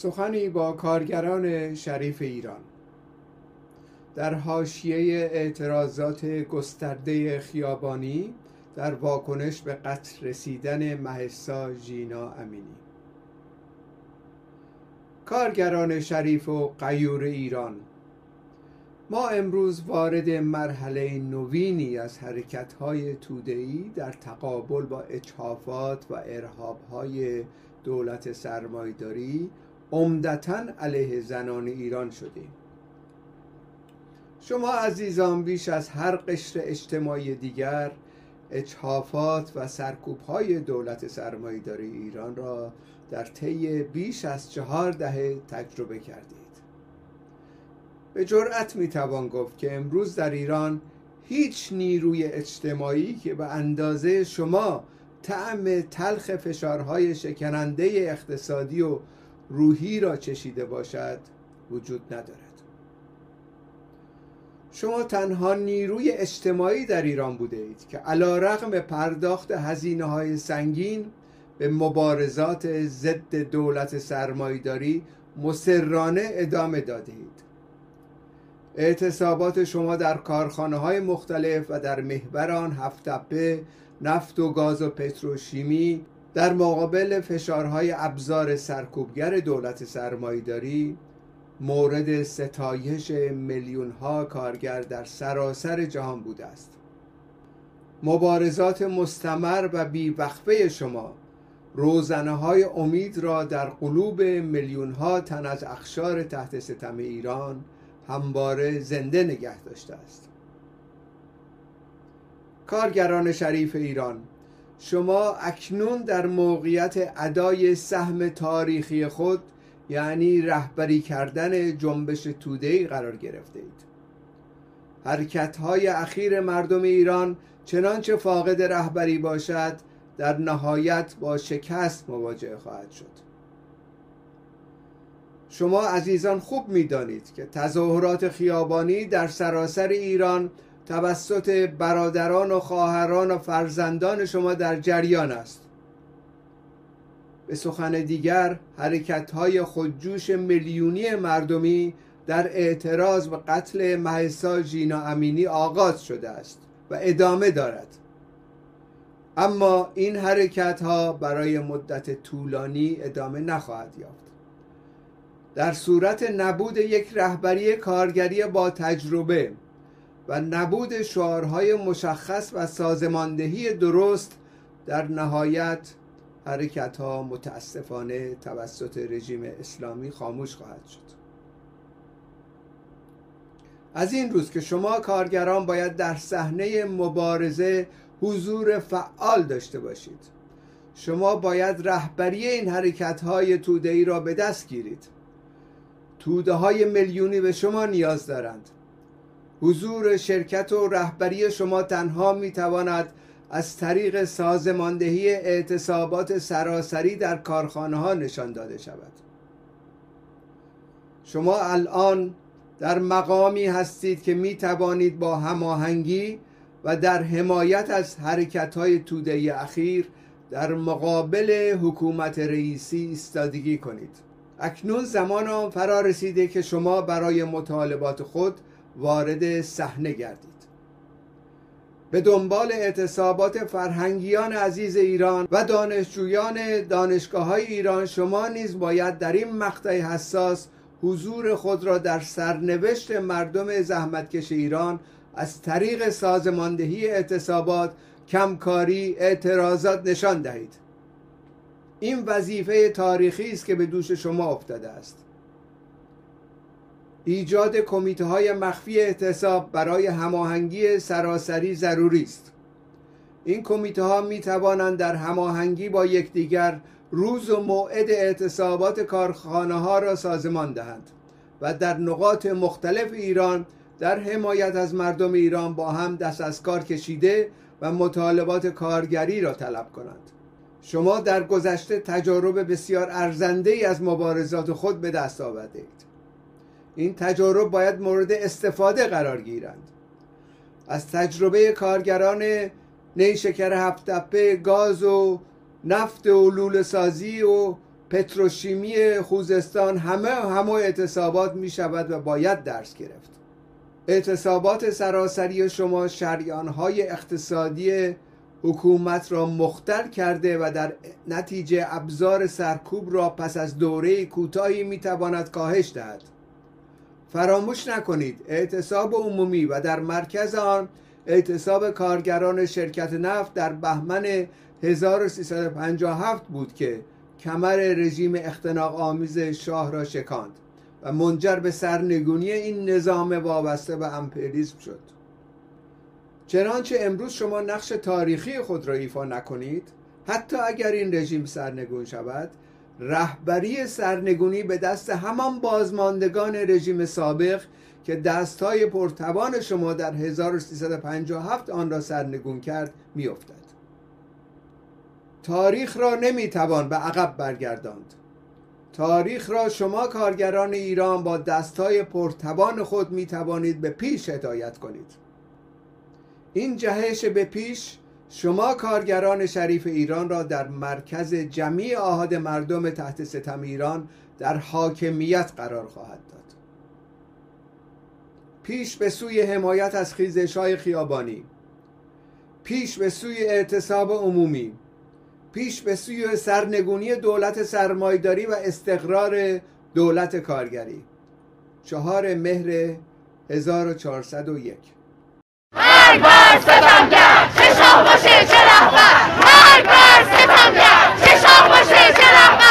سخنی با کارگران شریف ایران. در حاشیه اعتراضات گسترده خیابانی در واکنش به قتل رسیدن مهسا ژینا امینی. کارگران شریف و قیور ایران ما امروز وارد مرحله نوینی از حرکت‌های توده‌ای در تقابل با اجحافات و ارهاب‌های دولت سرمایداری عمدتا علیه زنان ایران شدیم. شما عزیزان بیش از هر قشر اجتماعی دیگر اجحافات و سرکوب‌های دولت سرمایداری ایران را در طی بیش از چهار دهه تجربه کردید. به جرأت می‌توان گفت که امروز در ایران هیچ نیروی اجتماعی که به اندازه شما طعم تلخ فشارهای شکننده اقتصادی و روحی را چشیده باشد وجود ندارد. شما تنها نیروی اجتماعی در ایران بوده اید که علا رغم پرداخت هزینه های سنگین به مبارزات ضد دولت سرمایداری مسررانه ادامه داده اید اعتصابات شما در کارخانه های مختلف و در محور آن هفتپه نفت و گاز و پتروشیمی در مقابل فشارهای ابزار سرکوبگر دولت سرمایداری مورد ستایش میلیون ها کارگر در سراسر جهان بوده است. مبارزات مستمر و بیوقفه شما روزنه های امید را در قلوب میلیون ها تن از اخشار تحت ستم ایران همواره زنده نگه داشته است. کارگران شریف ایران شما اکنون در موقعیت ادای سهم تاریخی خود یعنی رهبری کردن جنبش تودهی قرار گرفته اید. حرکت های اخیر مردم ایران چنانچه فاقد رهبری باشد در نهایت با شکست مواجه خواهد شد. شما عزیزان خوب می‌دانید که تظاهرات خیابانی در سراسر ایران توسط برادران و خواهران و فرزندان شما در جریان است. به سخن دیگر حرکت های خودجوش میلیونی مردمی در اعتراض به قتل مهسا ژینا امینی آغاز شده است و ادامه دارد. اما این حرکت ها برای مدت طولانی ادامه نخواهد یافت. در صورت نبود یک رهبری کارگری با تجربه و نبود شعارهای مشخص و سازماندهی درست در نهایت حرکت ها متاسفانه توسط رژیم اسلامی خاموش خواهد شد. از این روز که شما کارگران باید در صحنه مبارزه حضور فعال داشته باشید شما باید رهبری این حرکت های توده ای را به دست گیرید. توده های میلیونی به شما نیاز دارند. حضور شرکت و رهبری شما تنها می تواند از طریق سازماندهی اعتصابات سراسری در کارخانه ها نشان داده شود. شما الان در مقامی هستید که می توانید با هماهنگی و در حمایت از حرکت های توده اخیر در مقابل حکومت رئیسی ایستادگی کنید. اکنون زمان فرا رسیده که شما برای مطالبات خود وارد صحنه گردید. به دنبال اعتصابات فرهنگیان عزیز ایران و دانشجویان دانشگاه های ایران شما نیز باید در این مقطع حساس حضور خود را در سرنوشت مردم زحمتکش ایران از طریق سازماندهی اعتصابات کمکاری اعتراضات نشان دهید. این وظیفه تاریخی است که به دوش شما افتاده است. ایجاد کمیته های مخفی اعتصاب برای هماهنگی سراسری ضروری است. این کمیته ها می توانند در هماهنگی با یکدیگر روز و موعد اعتصابات کارخانه ها را سازمان دهند و در نقاط مختلف ایران در حمایت از مردم ایران با هم دست از کار کشیده و مطالبات کارگری را طلب کنند. شما در گذشته تجارب بسیار ارزنده ای از مبارزات خود به دست آورده اید این تجارب باید مورد استفاده قرار گیرند. از تجربه کارگران نیشکر هفتپه گاز و نفت و لوله سازی و پتروشیمی خوزستان همه همه اعتصابات می شود و باید درس گرفت. اعتصابات سراسری شما های اقتصادی حکومت را مختل کرده و در نتیجه ابزار سرکوب را پس از دوره کوتاهی می‌تواند کاهش دهد. فراموش نکنید. اعتصاب عمومی و در مرکز آن اعتصاب کارگران شرکت نفت در بهمن 1357 بود که کمر رژیم اختناق آمیز شاه را شکاند و منجر به سرنگونی این نظام وابسته به امپریالیسم شد. چنانچه امروز شما نقش تاریخی خود را ایفا نکنید حتی اگر این رژیم سرنگون شود رهبری سرنگونی به دست همان بازماندگان رژیم سابق که دستهای پرتوان شما در 1357 آن را سرنگون کرد میافتد. تاریخ را نمی‌توان به عقب برگرداند. تاریخ را شما کارگران ایران با دستهای پرتوان خود می توانید به پیش هدایت کنید. این جهش به پیش شما کارگران شریف ایران را در مرکز جمعی آهاد مردم تحت ستم ایران در حاکمیت قرار خواهد داد. پیش به سوی حمایت از خیزش های خیابانی. پیش به سوی اعتصاب عمومی. پیش به سوی سرنگونی دولت سرمایداری و استقرار دولت کارگری. چهار مهر 1401 چه رهبر